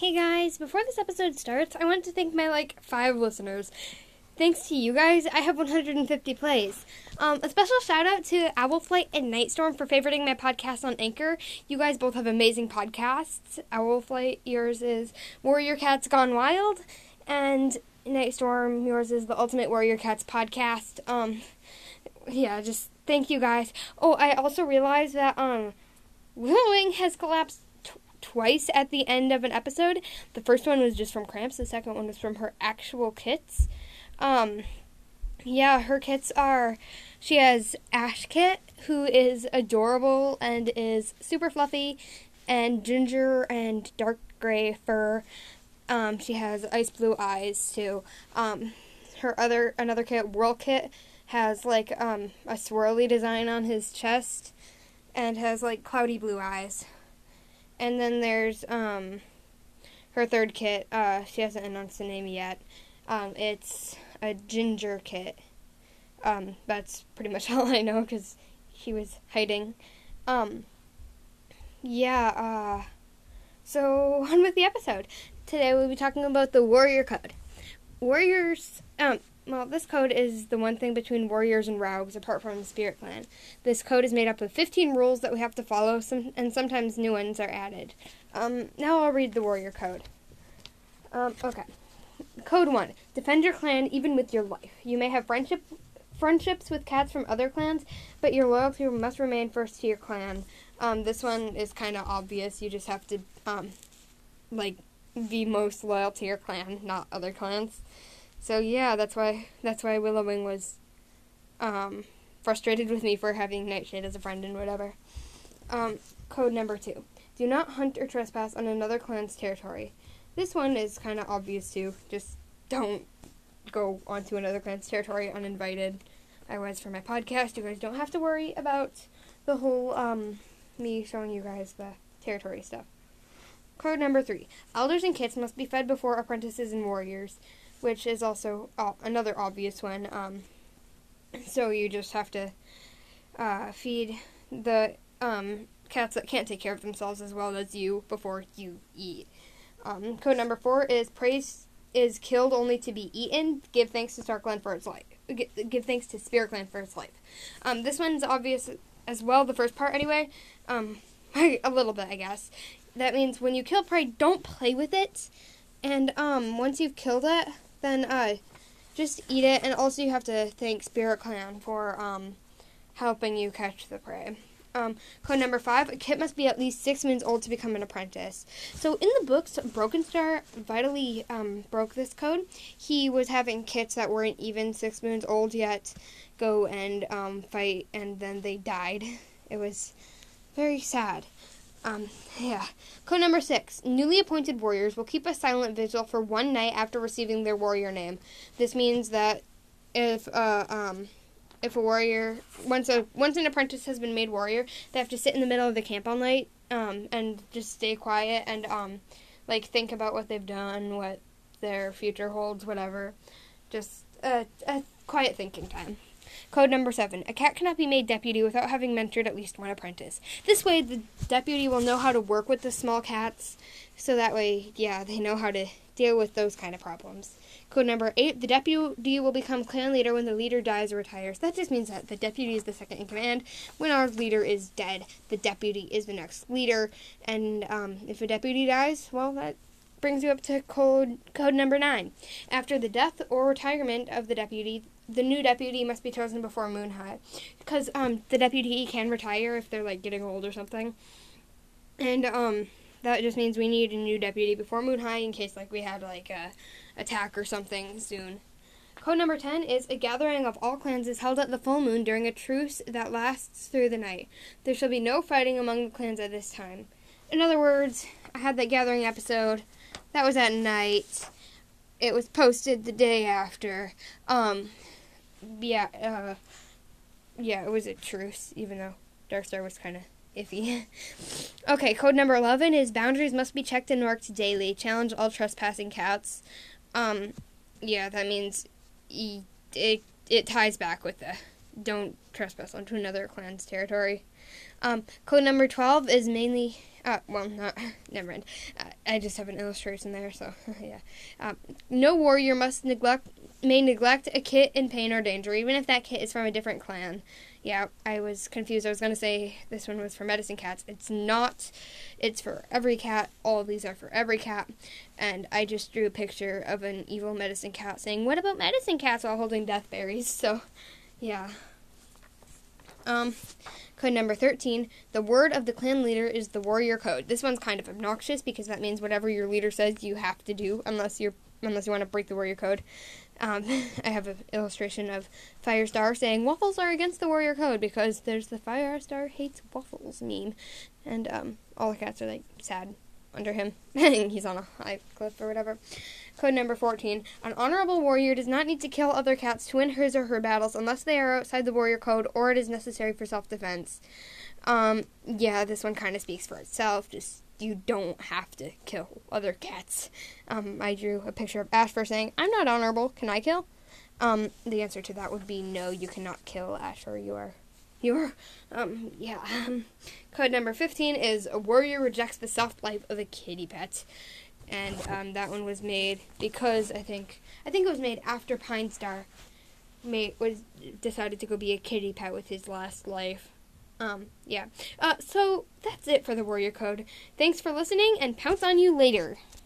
Hey guys, before this episode starts, I want to thank my like five listeners. Thanks to you guys, I have 150 plays. Um, a special shout out to Owlflight and Nightstorm for favoriting my podcast on Anchor. You guys both have amazing podcasts. Owlflight, yours is Warrior Cats Gone Wild, and Nightstorm, yours is the Ultimate Warrior Cats podcast. Um, yeah, just thank you guys. Oh, I also realized that um, Willowing has collapsed twice at the end of an episode. The first one was just from cramps. The second one was from her actual kits. Um, yeah, her kits are. She has Ash Kit, who is adorable and is super fluffy, and ginger and dark gray fur. Um, she has ice blue eyes too. Um, her other another kit, Whirl Kit, has like um, a swirly design on his chest, and has like cloudy blue eyes. And then there's um, her third kit. Uh, she hasn't announced the name yet. Um, it's a ginger kit. Um, that's pretty much all I know because he was hiding. Um, yeah, uh, so on with the episode. Today we'll be talking about the Warrior Code. Warriors, um, well, this code is the one thing between warriors and rogues, apart from the Spirit Clan. This code is made up of 15 rules that we have to follow, some, and sometimes new ones are added. Um, now I'll read the warrior code. Um, okay. Code 1. Defend your clan even with your life. You may have friendship friendships with cats from other clans, but your loyalty must remain first to your clan. Um, this one is kind of obvious. You just have to, um, like, be most loyal to your clan, not other clans. So yeah, that's why that's why Willowing was um, frustrated with me for having Nightshade as a friend and whatever. Um, code number two: Do not hunt or trespass on another clan's territory. This one is kind of obvious too. Just don't go onto another clan's territory uninvited. I was for my podcast. You guys don't have to worry about the whole um, me showing you guys the territory stuff. Code number three: Elders and kits must be fed before apprentices and warriors which is also another obvious one. Um, so you just have to uh, feed the um, cats that can't take care of themselves as well as you before you eat. Um, code number four is praise is killed only to be eaten. Give thanks to Star Clan for its life. Give thanks to Spirit Clan for its life. Um, this one's obvious as well. The first part, anyway. Um, a little bit, I guess. That means when you kill prey, don't play with it. And um, once you've killed it, then uh, just eat it. And also, you have to thank Spirit Clan for um, helping you catch the prey. Um, code number five: A kit must be at least six months old to become an apprentice. So in the books, Broken Star vitally um, broke this code. He was having kits that weren't even six months old yet go and um, fight, and then they died. It was very sad. Um, yeah. Code number six. Newly appointed warriors will keep a silent vigil for one night after receiving their warrior name. This means that if uh, um, if a warrior once a once an apprentice has been made warrior, they have to sit in the middle of the camp all night um, and just stay quiet and um, like think about what they've done, what their future holds, whatever. Just a, a quiet thinking time. Code number seven. A cat cannot be made deputy without having mentored at least one apprentice. This way, the deputy will know how to work with the small cats, so that way, yeah, they know how to deal with those kind of problems. Code number eight. The deputy will become clan leader when the leader dies or retires. That just means that the deputy is the second in command. When our leader is dead, the deputy is the next leader. And um, if a deputy dies, well, that brings you up to code code number nine. After the death or retirement of the deputy, the new deputy must be chosen before moon high. Because um the deputy can retire if they're like getting old or something. And um that just means we need a new deputy before moon high in case like we had like a attack or something soon. Code number 10 is a gathering of all clans is held at the full moon during a truce that lasts through the night. There shall be no fighting among the clans at this time. In other words i had that gathering episode that was at night it was posted the day after um yeah, uh, yeah, it was a truce, even though Darkstar was kind of iffy. okay, code number 11 is boundaries must be checked and marked daily. Challenge all trespassing cats. Um, yeah, that means it, it ties back with the don't trespass onto another clan's territory. Um, code number 12 is mainly, uh, well, not, never mind. Uh, I just have an illustration there, so, yeah. Um, no warrior must neglect, may neglect a kit in pain or danger, even if that kit is from a different clan. Yeah, I was confused. I was going to say this one was for medicine cats. It's not. It's for every cat. All of these are for every cat. And I just drew a picture of an evil medicine cat saying, What about medicine cats while holding death berries? So, yeah. Um, code number 13. The word of the clan leader is the warrior code. This one's kind of obnoxious because that means whatever your leader says you have to do unless you're unless you want to break the warrior code. Um, I have an illustration of Firestar saying waffles are against the warrior code because there's the Firestar hates waffles meme, and um, all the cats are like sad under him. He's on a high cliff or whatever. Code number 14. An honorable warrior does not need to kill other cats to win his or her battles unless they are outside the warrior code or it is necessary for self defense. Um, yeah, this one kind of speaks for itself. Just you don't have to kill other cats. Um, I drew a picture of Asher saying, I'm not honorable. Can I kill? Um, the answer to that would be no, you cannot kill Asher. You are. You are. Um, yeah. Um, Code number 15 is A warrior rejects the soft life of a kitty pet. And um, that one was made because I think I think it was made after Pine Star made was decided to go be a kitty pet with his last life. Um, yeah. Uh, so that's it for the Warrior Code. Thanks for listening, and pounce on you later.